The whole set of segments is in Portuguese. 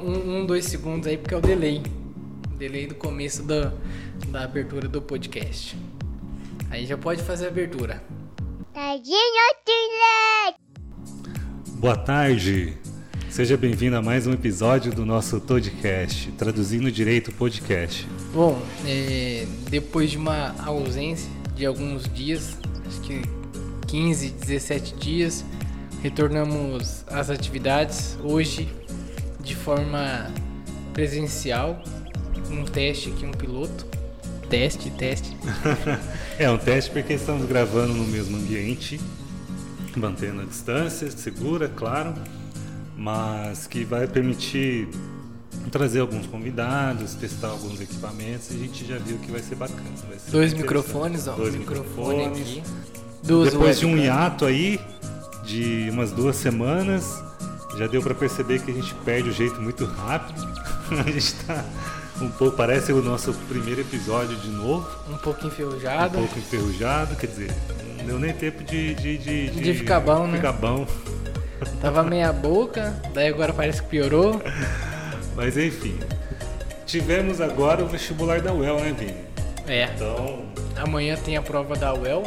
Um, um, dois segundos aí, porque é o delay. O delay do começo da, da abertura do podcast. Aí já pode fazer a abertura. Boa tarde. Seja bem-vindo a mais um episódio do nosso podcast, Traduzindo Direito Podcast. Bom, é, depois de uma ausência de alguns dias, acho que 15, 17 dias, retornamos às atividades. Hoje, de forma presencial, um teste aqui, um piloto. Teste, teste. é um teste porque estamos gravando no mesmo ambiente, mantendo a distância segura, claro, mas que vai permitir trazer alguns convidados, testar alguns equipamentos e a gente já viu que vai ser bacana. Vai ser Dois microfones, ó. Dois microfones. microfones. Depois de um hiato aí, de umas duas semanas, já deu para perceber que a gente perde o jeito muito rápido. a gente tá um pouco, parece o nosso primeiro episódio de novo. Um pouco enferrujado. Um pouco enferrujado, quer dizer, não deu nem tempo de. De, de, de, de ficar bom, né? Ficar bom. Tava meia boca, daí agora parece que piorou. Mas enfim. Tivemos agora o vestibular da UEL, né, Vini? É. Então. Amanhã tem a prova da UEL.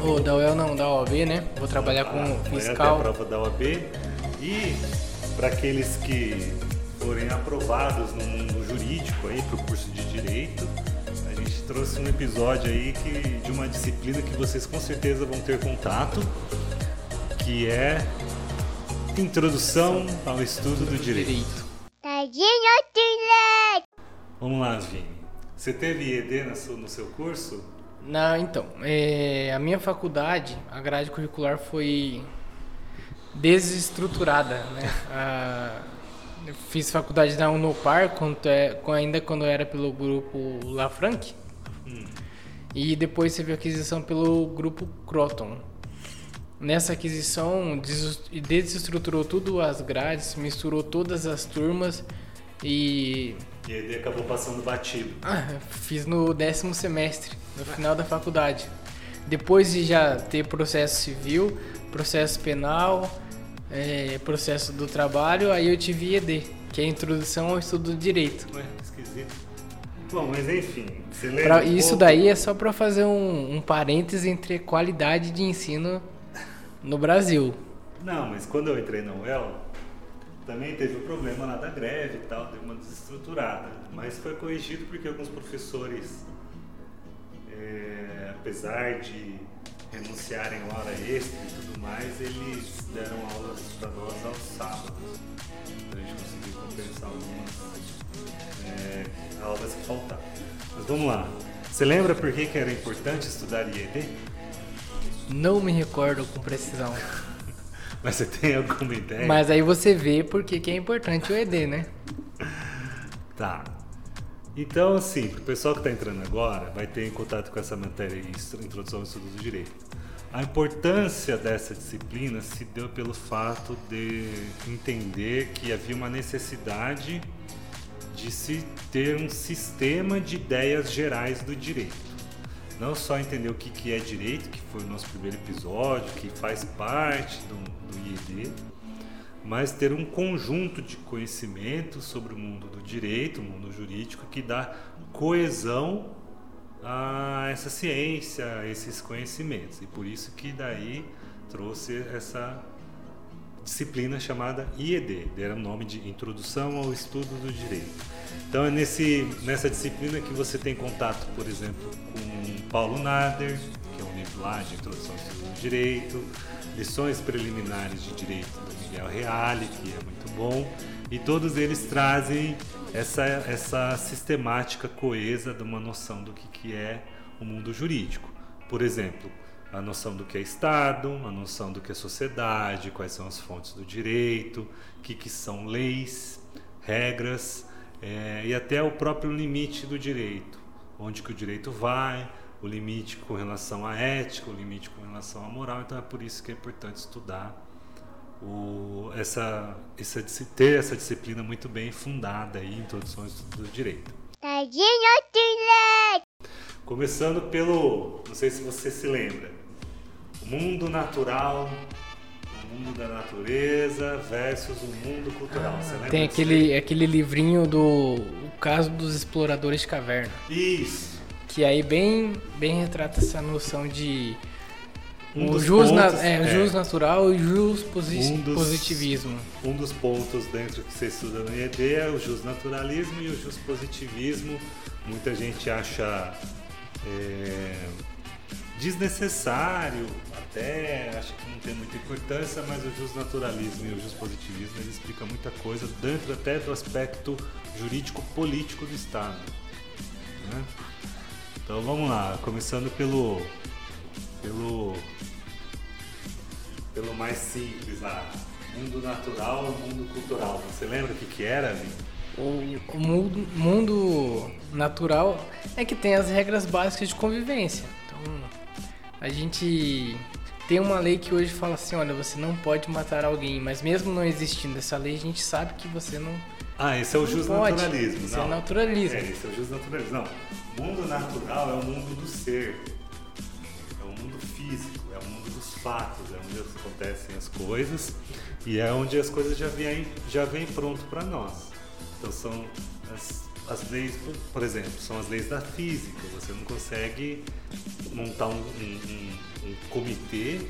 Ou oh, da UEL não, da OAB, né? Vou trabalhar com ah, fiscal. Amanhã tem a prova da OAB. E para aqueles que forem aprovados no mundo jurídico aí para o curso de direito, a gente trouxe um episódio aí que, de uma disciplina que vocês com certeza vão ter contato, que é Introdução ao Estudo do Direito. Vamos lá, Vini. Você teve ED no seu curso? Não, então. É, a minha faculdade, a grade curricular foi desestruturada, né? A, fiz faculdade na Unopar, quando é, ainda quando era pelo grupo Lafranc. Hum. E depois teve aquisição pelo grupo Croton. Nessa aquisição, desestruturou tudo as grades, misturou todas as turmas e. E ele acabou passando batido. Ah, fiz no décimo semestre, no final da faculdade. Depois de já ter processo civil, processo penal, é, processo do trabalho, aí eu tive ED, que é a Introdução ao Estudo do Direito. Ué, esquisito. Bom, mas enfim, você lembra pra, Isso daí é só para fazer um, um parêntese entre qualidade de ensino no Brasil. Não, mas quando eu entrei na UEL, também teve o um problema lá da greve e tal, deu uma desestruturada. Mas foi corrigido porque alguns professores, é, apesar de renunciarem hora extra e tudo mais, eles deram aulas para nós aos sábados. Então a gente conseguiu compensar algumas é, aulas que faltavam. Mas vamos lá. Você lembra por que, que era importante estudar IED? Não me recordo com precisão. Mas você tem alguma ideia? Mas aí você vê por que é importante o ED, né? Tá. Então, assim, o pessoal que está entrando agora vai ter em contato com essa matéria Introdução ao Estudo do Direito. A importância dessa disciplina se deu pelo fato de entender que havia uma necessidade de se ter um sistema de ideias gerais do direito. Não só entender o que, que é direito, que foi o nosso primeiro episódio, que faz parte do, do IED, mas ter um conjunto de conhecimentos sobre o mundo do direito, o mundo jurídico, que dá coesão a essa ciência, a esses conhecimentos. E por isso que daí trouxe essa disciplina chamada IED, era o nome de Introdução ao Estudo do Direito. Então é nesse, nessa disciplina que você tem contato, por exemplo, com Paulo Nader, lá de Introdução ao do Direito, lições preliminares de direito do Miguel Reale, que é muito bom, e todos eles trazem essa, essa sistemática coesa de uma noção do que, que é o mundo jurídico. Por exemplo, a noção do que é Estado, a noção do que é sociedade, quais são as fontes do direito, o que, que são leis, regras é, e até o próprio limite do direito, onde que o direito vai, o limite com relação à ética, o limite com relação à moral. Então é por isso que é importante estudar o, essa, essa, ter essa disciplina muito bem fundada aí, introdução ao estudo do direito. Começando pelo, não sei se você se lembra, o mundo natural, o mundo da natureza versus o mundo cultural. Você lembra Tem aquele, aquele livrinho do o caso dos exploradores de caverna. Isso. Que aí bem, bem retrata essa noção de Um o jus, na- pontos- é, o é. jus natural e o jus posi- Um dos- positivismo. Um dos pontos dentro que você estuda no IED é o justnaturalismo e o justpositivismo. Muita gente acha é, desnecessário, até acha que não tem muita importância, mas o justnaturalismo e o justpositivismo ele explica muita coisa dentro até do aspecto jurídico-político do Estado. né? Então vamos lá, começando pelo pelo pelo mais simples lá. Mundo natural, mundo cultural. Você lembra o que, que era, Vi? O, o mundo, mundo natural é que tem as regras básicas de convivência. Então, a gente tem uma lei que hoje fala assim, olha, você não pode matar alguém, mas mesmo não existindo essa lei, a gente sabe que você não, Ah, esse é o justnaturalismo. Isso não. é naturalismo. É, esse é o justnaturalismo. Não, mundo natural é o mundo do ser. É o mundo físico, é o mundo dos fatos, é onde acontecem as coisas e é onde as coisas já vêm, já vêm pronto para nós. Então são as, as leis, por- exemplo, são as leis da física. Você não consegue montar um, um- um- comitê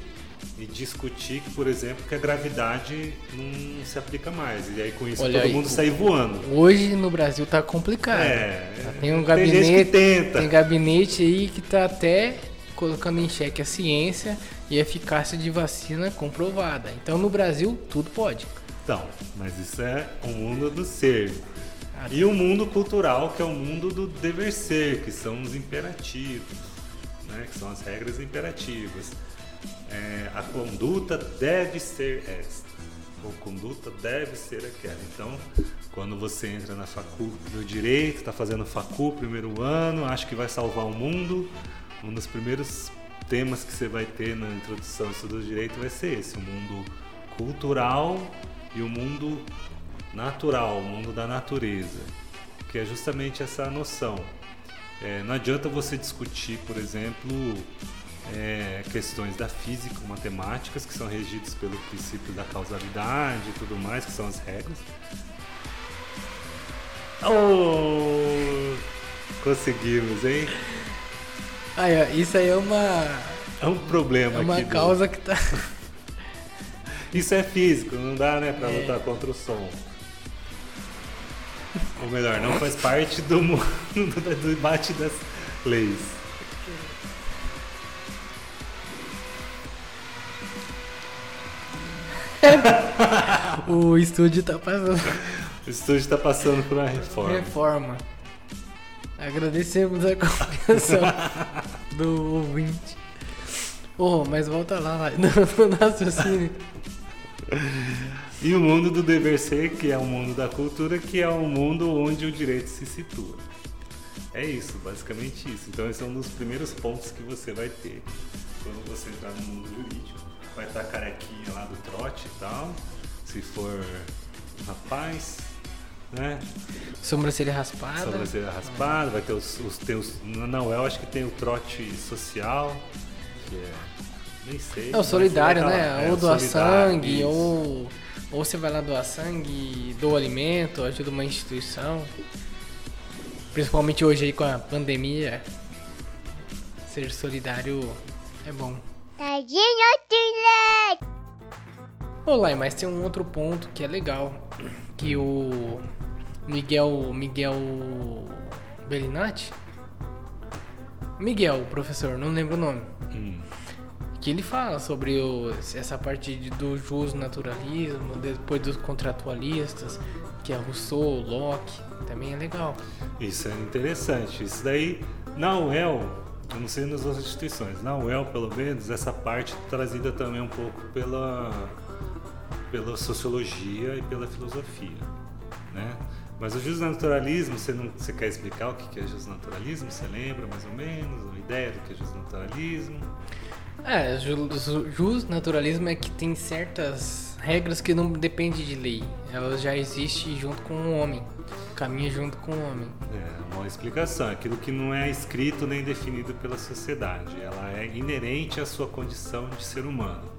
e discutir, por exemplo, que a gravidade não se aplica mais. E aí com isso Olha todo aí, mundo sai voando. Hoje no Brasil tá complicado. É, Tem um tem gente gabinete, que tenta. tem gabinete aí que tá até colocando em xeque a ciência e a eficácia de vacina comprovada. Então no Brasil tudo pode. Então, mas isso é o mundo do ser. E o mundo cultural, que é o mundo do dever ser, que são os imperativos, né? que são as regras imperativas. É, a conduta deve ser esta, ou conduta deve ser aquela. Então, quando você entra na facu no direito, está fazendo facu primeiro ano, acha que vai salvar o mundo, um dos primeiros temas que você vai ter na introdução ao estudo do direito vai ser esse, o mundo cultural e o mundo natural, o mundo da natureza, que é justamente essa noção. É, não adianta você discutir, por exemplo, é, questões da física, matemáticas, que são regidas pelo princípio da causalidade e tudo mais, que são as regras. Oh, conseguimos, hein? Aí, isso aí é uma, É um problema é uma aqui. do- causa que tá. Isso é físico, não dá, né, pra É. lutar contra o som. Ou melhor, não faz parte do mundo do debate das leis. O estúdio tá passando O estúdio está passando por uma reforma. reforma. Agradecemos a compreensão do ouvinte. Oh, mas volta lá, vai, no, no raciocínio. E o mundo do dever ser, que é o mundo da cultura, que é o mundo onde o direito se situa. É isso, basicamente isso. Então esse é um dos primeiros pontos que você vai ter quando você entrar no mundo jurídico. Vai estar a carequinha lá do trote e tal. Se for rapaz, né? Sobrancelha raspada. Sobrancelha raspada, vai ter os, os, tem os. Na UEL acho que tem o trote social, que é. Nem sei. É o solidário, né? É, ou o doar sangue, isso. ou, ou você vai lá doar sangue, doa alimento, ajuda uma instituição. Principalmente hoje aí com a pandemia. Ser solidário é bom. Olá, mas tem um outro ponto que é legal. Que o Miguel. Miguel. Bellinati? Miguel, professor, não lembro o nome. Hum. Que ele fala sobre o- essa parte de- do jus naturalismo, depois dos contratualistas, que é Rousseau, Locke, também é legal. Isso é interessante. Isso daí, na UEL, eu não sei nas outras instituições, na UEL, pelo menos, essa parte trazida também um pouco pela, pela sociologia e pela filosofia, né? Mas o justnaturalismo, você, não, você quer explicar o que é justnaturalismo? Você lembra mais ou menos uma ideia do que é justnaturalismo? É, ju- ju- jus naturalismo é que tem certas regras que não dependem de lei, elas já existem junto com o homem, caminha junto com o homem. É uma explicação, aquilo que não é escrito nem definido pela sociedade. Ela é inerente à sua condição de ser humano.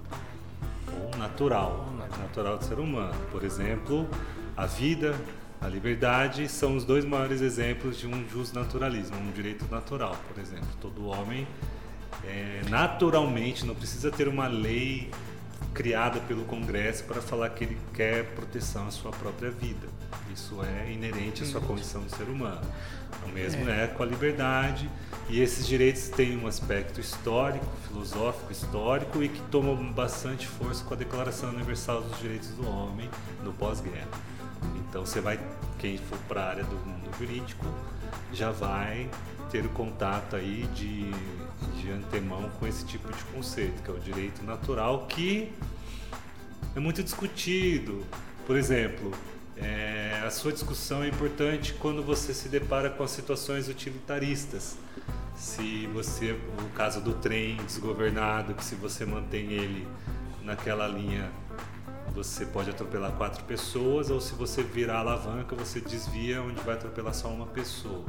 Ou natural, natural do ser humano. Por exemplo, a vida, a liberdade são os dois maiores exemplos de um justnaturalismo, um direito natural, por exemplo. Todo homem é, naturalmente não precisa ter uma lei criada pelo Congresso para falar que ele quer proteção à sua própria vida. Isso é inerente à sua condição de ser humano. O mesmo é. é com a liberdade e esses direitos têm um aspecto histórico, filosófico, histórico e que tomam bastante força com a Declaração Universal dos Direitos do Homem no pós-guerra. Então você vai, quem for para a área do mundo jurídico, já vai ter o contato aí de, de antemão com esse tipo de conceito, que é o direito natural, que é muito discutido. Por exemplo, é, a sua discussão é importante quando você se depara com as situações utilitaristas. Se você, o caso do trem desgovernado, que se você mantém ele naquela linha, você pode atropelar quatro pessoas, ou se você virar a alavanca, você desvia onde vai atropelar só uma pessoa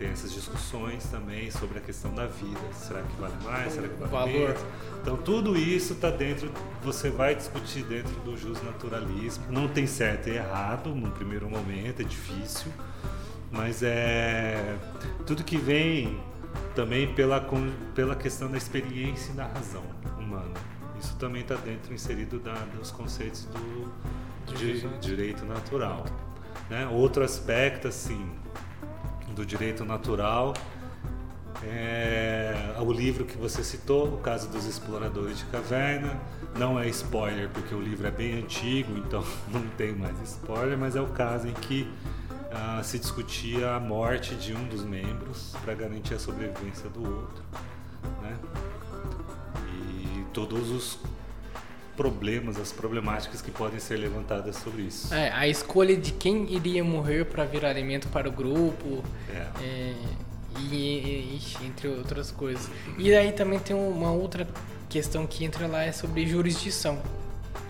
tem essas discussões também sobre a questão da vida. Será que vale mais? Será que vale Valor. menos? Então tudo isso está dentro, você vai discutir dentro do justnaturalismo. Não tem certo e errado no primeiro momento, é difícil, mas é tudo que vem também pela, pela questão da experiência e da razão humana. Isso também está dentro, inserido da, dos conceitos do, do direito natural. Né? Outro aspecto, assim, do direito natural. É, o livro que você citou, o caso dos exploradores de caverna, não é spoiler porque o livro é bem antigo, então não tem mais spoiler, mas é o caso em que ah, se discutia a morte de um dos membros para garantir a sobrevivência do outro, né? E todos os problemas, as problemáticas que podem ser levantadas sobre isso. É, a escolha de quem iria morrer para virar alimento para o grupo. É. É, e, e, entre outras coisas. E aí também tem uma outra questão que entra lá é sobre jurisdição.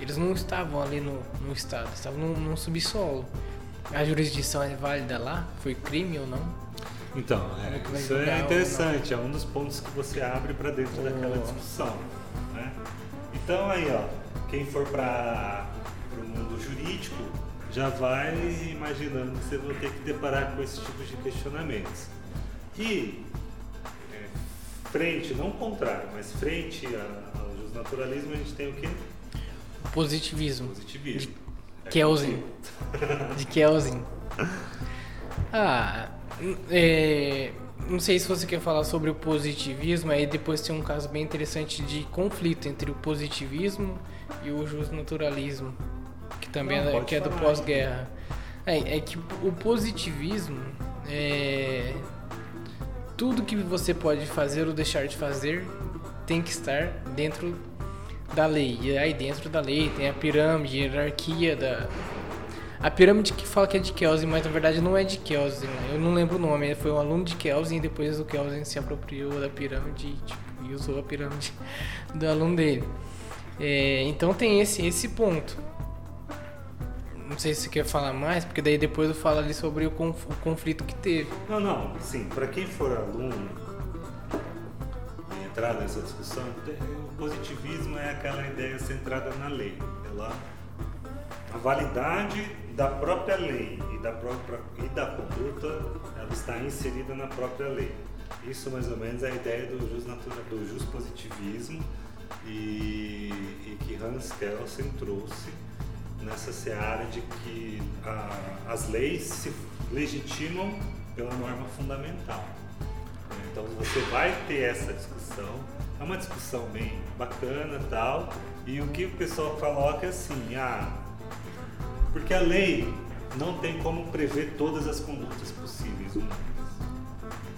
Eles não estavam ali no, no estado, estavam no, no subsolo. A jurisdição é válida lá? Foi crime ou não? Então, é, isso é interessante, é um dos pontos que você abre para dentro oh. daquela discussão. Né? Então aí, ó, quem for para o mundo jurídico já vai imaginando que você vai ter que deparar com esse tipo de questionamentos. E é, frente, não contrário, mas frente ao naturalismo a gente tem o quê? Positivismo. Positivismo. De Kelsen. De Kelsen. Ah, é, não sei se você quer falar sobre o positivismo, aí depois tem um caso bem interessante de conflito entre o positivismo e o justnaturalismo, que também não, é, que é do pós-guerra. É, é que o positivismo é tudo que você pode fazer ou deixar de fazer tem que estar dentro da lei. E aí dentro da lei tem a pirâmide, a hierarquia da a pirâmide que fala que é de Kelsen, mas na verdade não é de Kelsen. Né? Eu não lembro o nome. Foi um aluno de Kelsen e depois o Kelsen se apropriou da pirâmide tipo, e usou a pirâmide do aluno dele. É, então tem esse, esse ponto. Não sei se você quer falar mais, porque daí depois eu falo ali sobre o, conf, o conflito que teve. Não, não, sim, para quem for aluno e entrar nessa discussão, o positivismo é aquela ideia centrada na lei. Ela, a validade da própria lei e da própria e da conduta, ela está inserida na própria lei. Isso mais ou menos é a ideia do jus, natura, do jus positivismo e, e que Hans Kelsen trouxe nessa seara de que a, as leis se legitimam pela norma fundamental. Então você vai ter essa discussão, é uma discussão bem bacana tal, e o que o pessoal coloca é assim, ah, porque a lei não tem como prever todas as condutas possíveis humanas.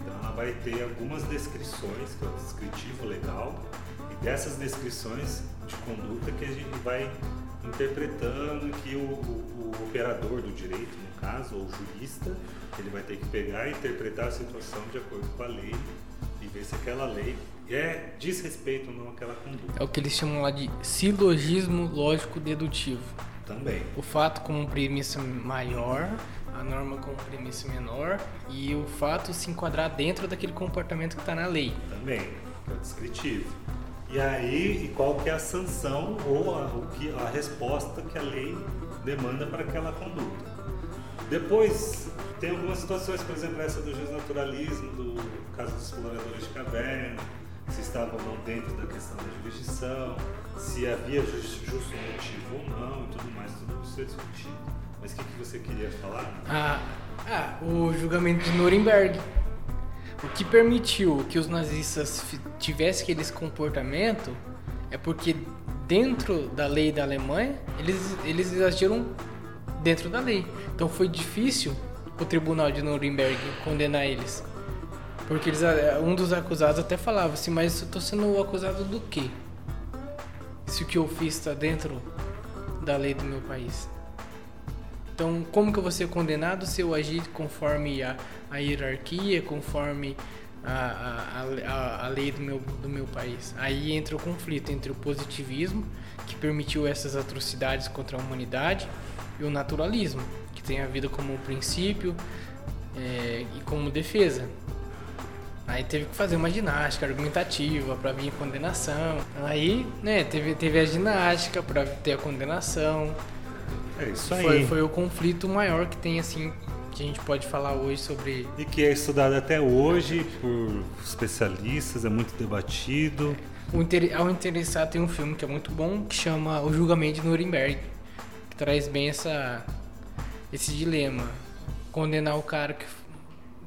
Então ela vai ter algumas descrições, que é o descritivo legal, dessas descrições de conduta que a gente vai interpretando que o, o, o, operador do direito, no caso, ou o jurista, ele vai ter que pegar e interpretar a situação de acordo com a lei e ver se aquela lei é diz respeito ou não àquela conduta. É o que eles chamam lá de silogismo lógico dedutivo. Também. O fato como premissa maior, a norma como premissa menor e o fato se enquadrar dentro daquele comportamento que está na lei. Também, é descritivo. E aí, e qual que é a sanção ou a, o que, a resposta que a lei demanda para aquela conduta. Depois, tem algumas situações, por exemplo, essa do justnaturalismo, do caso dos exploradores de caverna, se estavam ou não dentro da questão da jurisdição, se havia justo motivo ou não e tudo mais, tudo isso é discutido. Mas o que, que você queria falar? Ah, ah, o julgamento de Nuremberg. O que permitiu que os nazistas tivessem aquele comportamento é porque dentro da lei da Alemanha eles, eles agiram dentro da lei. Então foi difícil o tribunal de Nuremberg condenar eles. Porque eles, um dos acusados até falava assim, mas eu estou sendo acusado do quê? Se o que eu fiz está dentro da lei do meu país. Então, como que eu vou ser condenado se eu agir conforme a, a hierarquia, conforme a, a, a, lei do meu, do meu país? Aí entra o conflito entre o positivismo, que permitiu essas atrocidades contra a humanidade, e o naturalismo, que tem a vida como princípio é, e como defesa. Aí teve que fazer uma ginástica argumentativa para vir a condenação. Aí, né, teve, teve a ginástica para ter a condenação. É isso aí. Foi, foi o conflito maior que tem, assim, que a gente pode falar hoje sobre. E que é estudado até hoje por especialistas, é muito debatido. Inter... Ao interessar, tem um filme que é muito bom que chama O Julgamento de Nuremberg, que traz bem essa... esse dilema. Condenar o cara que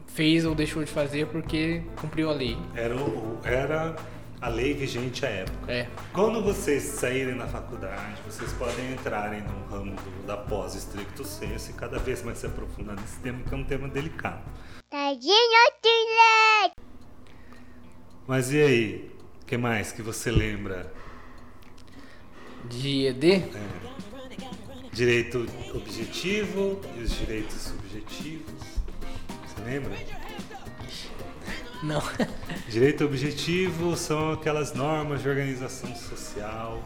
fez ou deixou de fazer porque cumpriu a lei. Era, era a lei vigente à época. É. Quando vocês saírem da faculdade, vocês podem entrarem no ramo do, da pós estricto senso e cada vez mais se aprofundar nesse tema, que é um tema delicado. Mas e aí? O que mais que você lembra? De ED? É. Direito objetivo e os direitos subjetivos. Você lembra? Não. Direito objetivo são aquelas normas de organização social,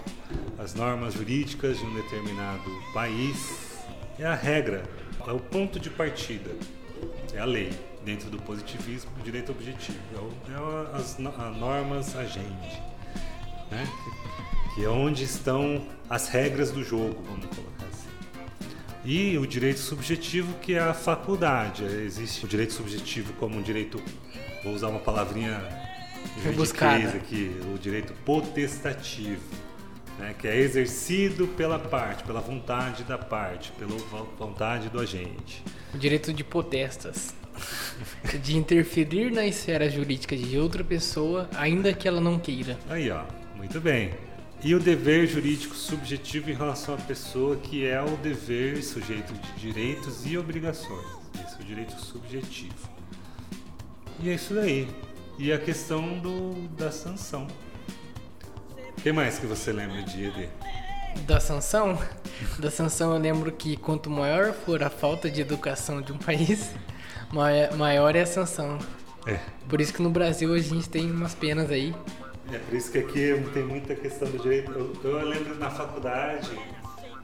as normas jurídicas de um determinado país. É a regra, é o ponto de partida, é a lei. Dentro do positivismo, o direito objetivo é, é as normas agente, né? que é onde estão as regras do jogo, vamos colocar assim. E o direito subjetivo, que é a faculdade. Existe o direito subjetivo como um direito vou usar uma palavrinha rebuscada aqui, o direito potestativo, né, que é exercido pela parte, pela vontade da parte, pela vontade do agente. O direito de potestas. de interferir na esfera jurídica de outra pessoa, ainda que ela não queira. Aí, ó, muito bem. E o dever jurídico subjetivo em relação à pessoa, que é o dever sujeito de direitos e obrigações. Isso, o direito subjetivo. E é isso daí. E a questão do, da sanção. O que mais que você lembra de ED? Da sanção? Da sanção eu lembro que quanto maior for a falta de educação de um país, maior é a sanção. É. Por isso que no Brasil a gente tem umas penas aí. É por isso que aqui tem muita questão do direito. Eu, eu lembro na faculdade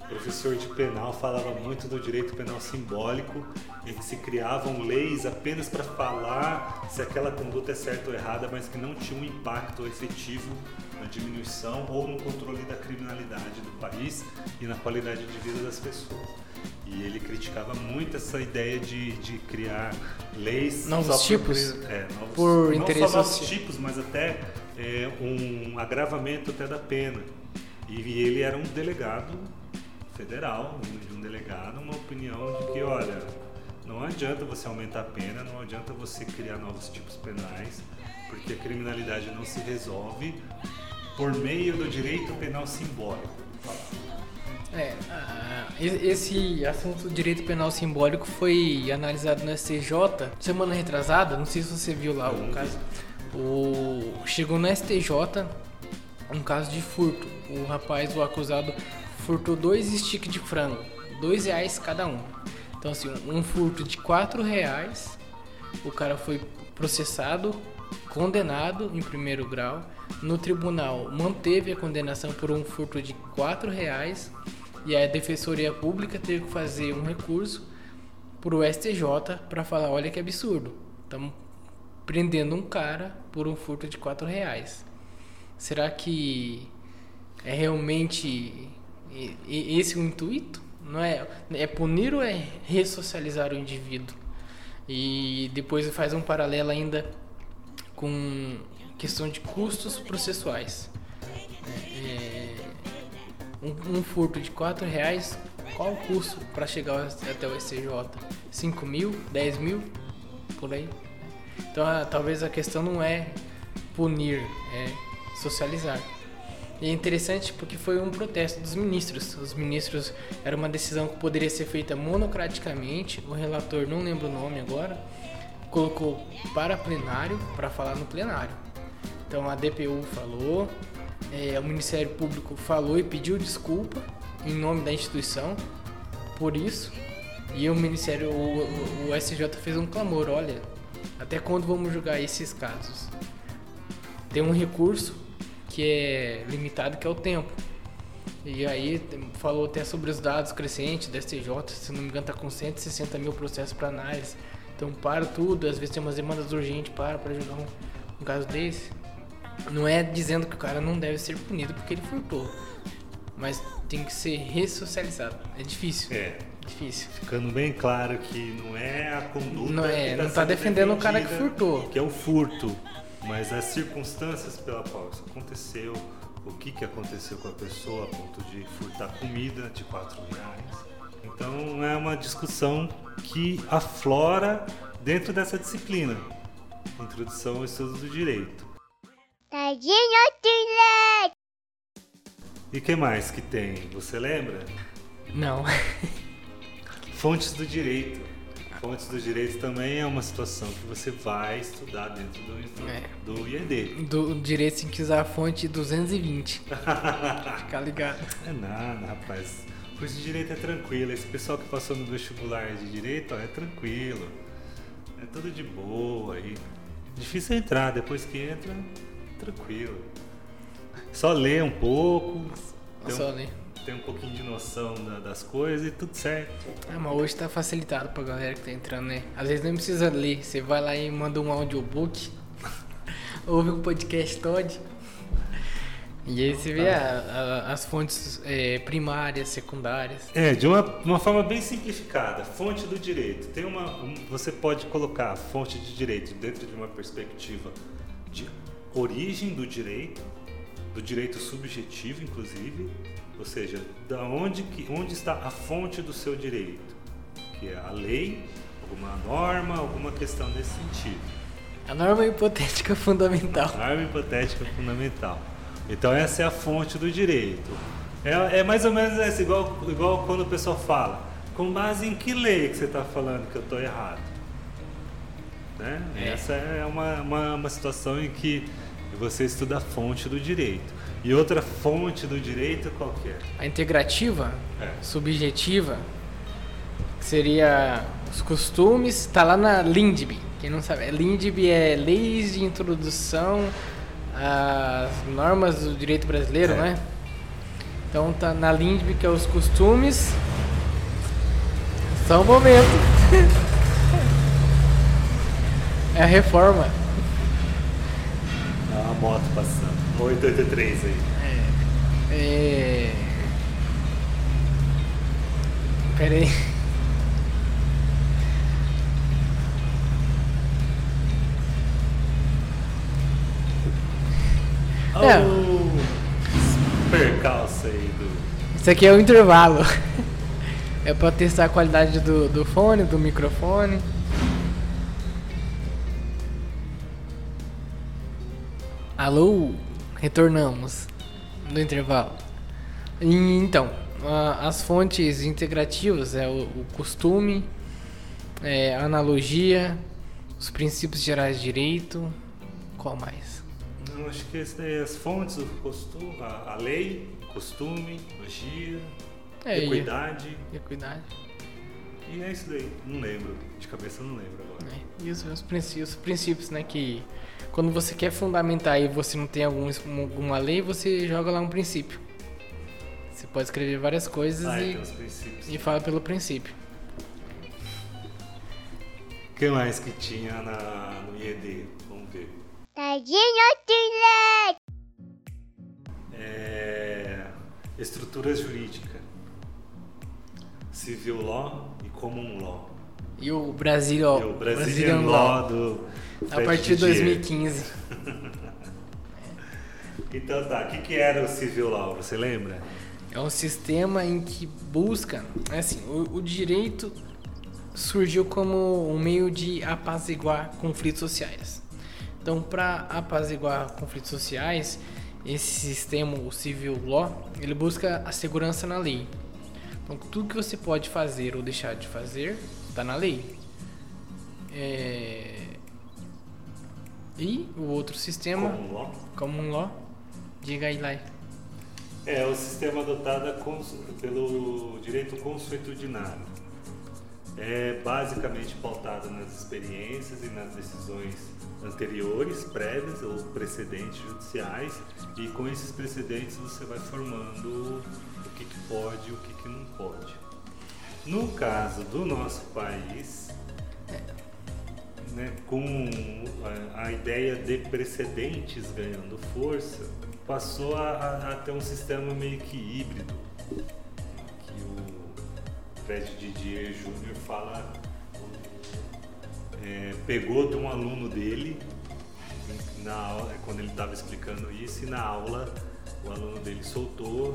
professor de penal falava muito do direito penal simbólico, em que se criavam leis apenas para falar se aquela conduta é certa ou errada, mas que não tinha um impacto efetivo na diminuição ou no controle da criminalidade do país e na qualidade de vida das pessoas. E ele criticava muito essa ideia de, de criar leis novos tipos por, é, novos, por não interesse só novos tipos, mas até é, um agravamento até da pena. E, e ele era um delegado federal, de um delegado, uma opinião de que, olha, não adianta você aumentar a pena, não adianta você criar novos tipos penais, porque a criminalidade não se resolve por meio do direito penal simbólico. É, esse assunto do direito penal simbólico foi analisado no STJ semana retrasada, não sei se você viu lá o caso. O, chegou no STJ um caso de furto. O rapaz, o acusado, furtou dois sticks de frango, dois reais cada um. Então assim, um furto de quatro reais, o cara foi processado, condenado em primeiro grau. No tribunal manteve a condenação por um furto de quatro reais e a defensoria pública teve que fazer um recurso para o STJ para falar, olha que absurdo, estamos prendendo um cara por um furto de quatro reais. Será que é realmente e- e- esse o intuito? Não é, é punir ou é ressocializar o indivíduo? E depois faz um paralelo ainda com questão de custos processuais. É, um, um furto de 4 reais, qual o custo para chegar até o SCJ? 5 mil? 10 mil? Por aí. Então talvez a questão não é punir, é socializar. E é interessante porque foi um protesto dos ministros. Os ministros era uma decisão que poderia ser feita monocraticamente. O relator, não lembro o nome agora, colocou para plenário, para falar no plenário. Então a DPU falou, eh, o Ministério Público falou e pediu desculpa em nome da instituição por isso. E o Ministério, o- o SJ fez um clamor, olha, até quando vamos julgar esses casos? Tem um recurso que é limitado, que é o tempo. E aí falou até sobre os dados crescentes da STJ, se não me engano, está com 160 mil processos para análise. Então para tudo, às vezes tem umas demandas urgentes para para julgar um, um caso desse. Não é dizendo que o cara não deve ser punido porque ele furtou, mas tem que ser ressocializado. É difícil, É, difícil. ficando bem claro que não é a conduta. Não é, que não tá defendendo o cara que furtou. Que é o furto, mas as circunstâncias pela qual isso aconteceu, o que, que aconteceu com a pessoa a ponto de furtar comida de 4 reais. Então é uma discussão que aflora dentro dessa disciplina. Introdução ao estudo do direito. E o que mais que tem? Você lembra? Não. Fontes do direito. Fontes do direito também é uma situação que você vai estudar dentro do, É. do IED. Do direito tem que usar a fonte 220. Ficar ligado. É nada, rapaz. O curso de direito é tranquilo. Esse pessoal que passou no vestibular de direito ó, é tranquilo. É tudo de boa aí. Difícil é entrar, depois que entra, tranquilo. Só lê um pouco. Só um, ler. Tem um pouquinho de noção da- das coisas e tudo certo. Ah, mas hoje tá facilitado pra galera que tá entrando, né? Às vezes nem precisa ler. Você vai lá e manda um audiobook. ouve um podcast todo. E aí você vê a- a- as fontes é, primárias, secundárias. É, de uma, uma forma bem simplificada, fonte do direito. Tem uma, um- você pode colocar a fonte de direito dentro de uma perspectiva de origem do direito, do direito subjetivo, inclusive, ou seja, da onde, que, onde está a fonte do seu direito, que é a lei, alguma norma, alguma questão nesse sentido. A norma hipotética fundamental. Arma hipotética fundamental. Então essa é a fonte do direito. É, é mais ou menos essa, igual, igual quando o pessoal fala, com base em que lei que você está falando que eu estou errado? Né? É. Essa é uma, uma, uma situação em que você estuda a fonte do direito. E outra fonte do direito qual que é? A integrativa, É. subjetiva, que seria os costumes, tá lá na LINDB. Quem não sabe, LINDB é Leis de Introdução às Normas do Direito Brasileiro, É. né? Então tá na LINDB que é os costumes. Só um momento. é a reforma. É uma moto passando. 883 aí. É. Pera aí. É. Oh, percalço aí do. Isso aqui é o intervalo. É pra testar a qualidade do, do fone, do microfone. Alô? Retornamos do intervalo. E, então, a- as fontes integrativas é o, o costume, é, a analogia, os princípios gerais de direito. Qual mais? Não, acho que é as fontes, o costume, a, a lei, costume, magia, É, e- equidade. Equidade. E é isso daí. Não lembro. De cabeça não lembro agora. É, Isso, os princípios, os princípios, né? Que quando você quer fundamentar e você não tem algum, alguma lei, você joga lá um princípio. Você pode escrever várias coisas Ah, e, e fala pelo princípio. O que mais que tinha na, no IED? Vamos ver. Tadinho Tilek! estrutura jurídica, civil law e common law. E o Brasil, ó, E o Brazilian Law do a partir de Didier. 2015. Então tá, o que, que era o civil law, você lembra? É um sistema em que busca, é assim, o, o direito surgiu como um meio de apaziguar conflitos sociais. Então, para apaziguar conflitos sociais, esse sistema, o civil law, ele busca a segurança na lei. Então, tudo que você pode fazer ou deixar de fazer está na lei. É, E o outro sistema, Common law? common law, diga aí lá. É o sistema adotado cons- pelo direito consuetudinário. É basicamente pautado nas experiências e nas decisões anteriores, prévias ou precedentes judiciais, e com esses precedentes você vai formando o que, que pode e o que, que não pode. No caso do nosso país, né, com a, a ideia de precedentes ganhando força, passou a, a- ter um sistema meio que híbrido, que o Fred Didier Júnior fala, é, pegou de um aluno dele, na quando ele estava explicando isso, e na aula o aluno dele soltou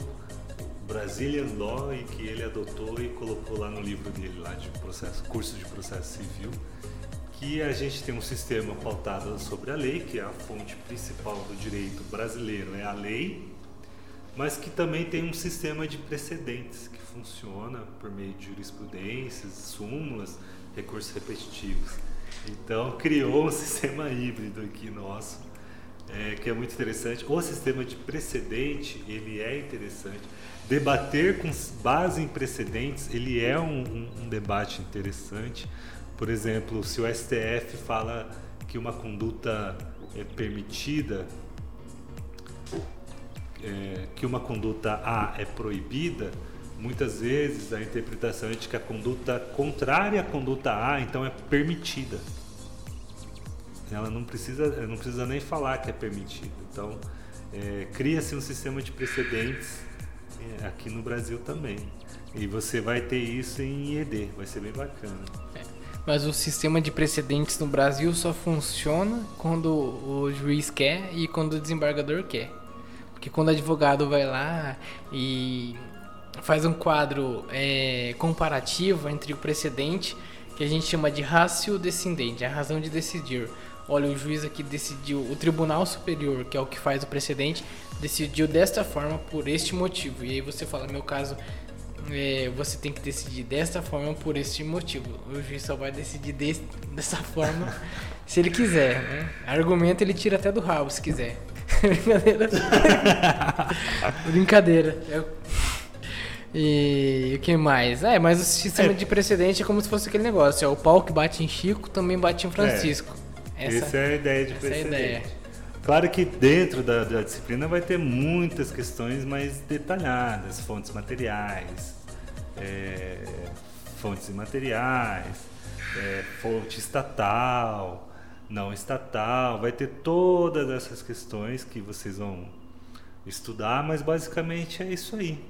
Brazilian Law e que ele adotou e colocou lá no livro dele lá de processo, curso de processo civil, que a gente tem um sistema pautado sobre a lei, que é a fonte principal do direito brasileiro, é a lei, mas que também tem um sistema de precedentes que funciona por meio de jurisprudências, súmulas, recursos repetitivos. Então criou um sistema híbrido aqui nosso, é, que é muito interessante. O sistema de precedente ele é interessante. Debater com base em precedentes ele é um, um- um debate interessante. Por exemplo, se o STF fala que uma conduta é permitida é, que uma conduta A é proibida, muitas vezes a interpretação é de que a conduta contrária à conduta A, então é permitida. Ela não precisa, não precisa nem falar que é permitida. Então, é, cria-se um sistema de precedentes é, aqui no Brasil também. E você vai ter isso em IED, vai ser bem bacana. Mas o sistema de precedentes no Brasil só funciona quando o juiz quer e quando o desembargador quer. Porque quando o advogado vai lá e faz um quadro é, comparativo entre o precedente, que a gente chama de ratio descendente, a razão de decidir. Olha, o juiz aqui decidiu, o Tribunal Superior, que é o que faz o precedente, decidiu desta forma por este motivo. E aí você fala, meu caso, é, você tem que decidir desta forma por este motivo. O juiz só vai decidir des- dessa forma se ele quiser. Né? Argumento ele tira até do rabo se quiser. Brincadeira. Brincadeira. E o que mais? É, mas o sistema É. de precedente é como se fosse aquele negócio. ó, o pau que bate em Chico também bate em Francisco. Essa é a ideia de essa é a precedente. ideia. Claro que dentro da, da disciplina vai ter muitas questões mais detalhadas, fontes materiais, é, fontes imateriais, é, fonte estatal, não estatal, vai ter todas essas questões que vocês vão estudar, mas basicamente é isso aí.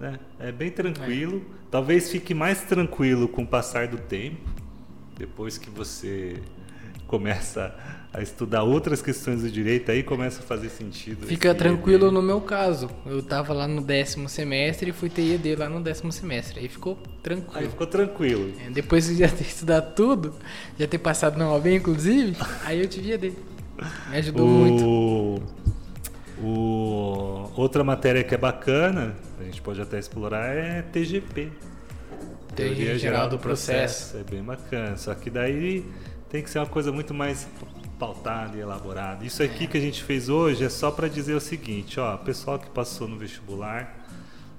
né? É bem tranquilo, talvez fique mais tranquilo com o passar do tempo, depois que você começa a estudar outras questões do direito, aí começa a fazer sentido. Fica tranquilo no meu caso. Eu tava lá no décimo semestre e fui ter IED lá no décimo semestre. Aí ficou Aí tranquilo. ficou tranquilo. É, Depois de já ter estudado tudo, já ter passado na OAB, inclusive, aí eu tive IED. Me ajudou muito. O, o- outra matéria que é bacana, a gente pode até explorar, é TGP. Teoria Geral do Processo. É bem bacana. Só que daí tem que ser uma coisa muito mais pautada e elaborada. Isso aqui que a gente fez hoje é só para dizer o seguinte, ó, pessoal que passou no vestibular,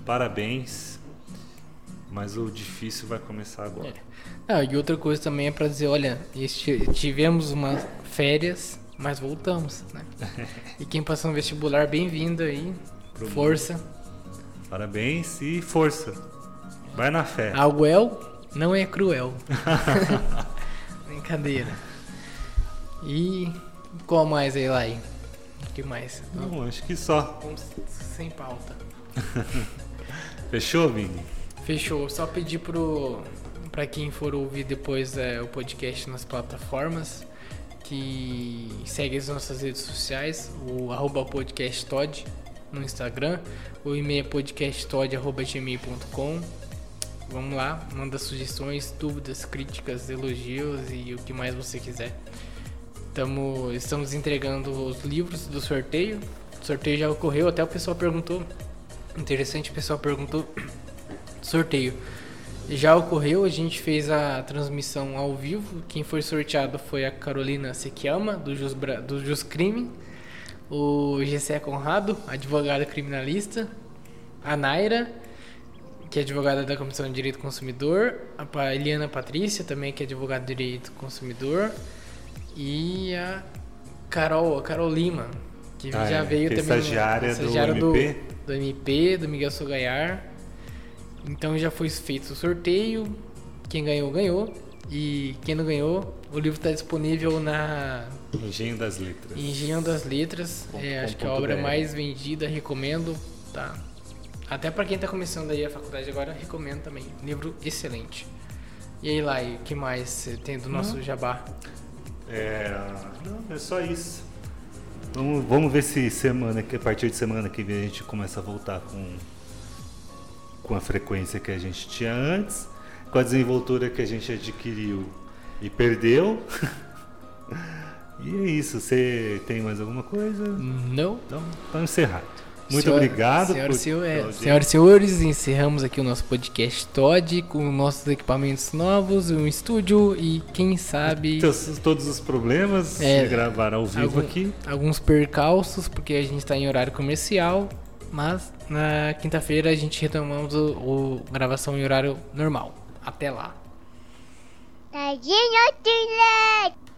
parabéns. Mas o difícil vai começar agora. Ah, e outra coisa também é pra dizer, olha, tivemos umas férias, mas voltamos, né? E quem passou no vestibular, bem-vindo aí. Pro Força. Parabéns e força. Vai na fé. A UEL não é cruel. Brincadeira. E qual mais aí, Lai? O que mais? Não, acho que só. Vamos sem pauta. Fechou, Vini? Fechou. Só pedir pro para quem for ouvir depois é, o podcast nas plataformas que segue as nossas redes sociais, o arroba podcast Todd no Instagram, o e-mail é podcasttod.gmail.com. Vamos lá, manda sugestões, dúvidas, críticas, elogios e o que mais você quiser. Tamo, estamos entregando os livros do sorteio. O sorteio já ocorreu, até o pessoal perguntou. Interessante, o pessoal perguntou. Sorteio. Já ocorreu, a gente fez a transmissão ao vivo. Quem foi sorteado foi a Carolina Sequiama, do Jus, do Jus Crime. O Gessé Conrado, advogada criminalista. A Naira, que é advogada da Comissão de Direito do Consumidor. A Eliana Patrícia, também, que é advogada de Direito do Consumidor. E a Carol, a Carol Lima, que Ah, já é, veio que é também. estagiária do estagiária MP. do MP, do Miguel Sogaiar. Então já foi feito o sorteio. Quem ganhou, ganhou. E quem não ganhou, o livro está disponível na Engenho das Letras. Engenho das Letras. Ponto É, com acho que é a obra BR. mais vendida, recomendo. Tá. Até para quem tá começando aí a faculdade agora, recomendo também. Livro excelente. E aí, Lai, o que mais você tem do nosso jabá? É, não, é só isso. Vamos, vamos ver se semana a partir de semana que vem a gente começa a voltar com com a frequência que a gente tinha antes, com a desenvoltura que a gente adquiriu e perdeu. e é isso. Você tem mais alguma coisa? Não. Então, tá encerrado. Muito Senhor- obrigado. Senhoras, por- senhor- é, pela audiência. senhoras e senhores, encerramos aqui o nosso podcast Todd com nossos equipamentos novos, um estúdio e quem sabe Todos- Todos os problemas É, de gravar ao vivo algum- aqui. alguns percalços, porque a gente está em horário comercial, mas na quinta-feira a gente retomamos o, o gravação em horário normal. Até lá. Tadinho!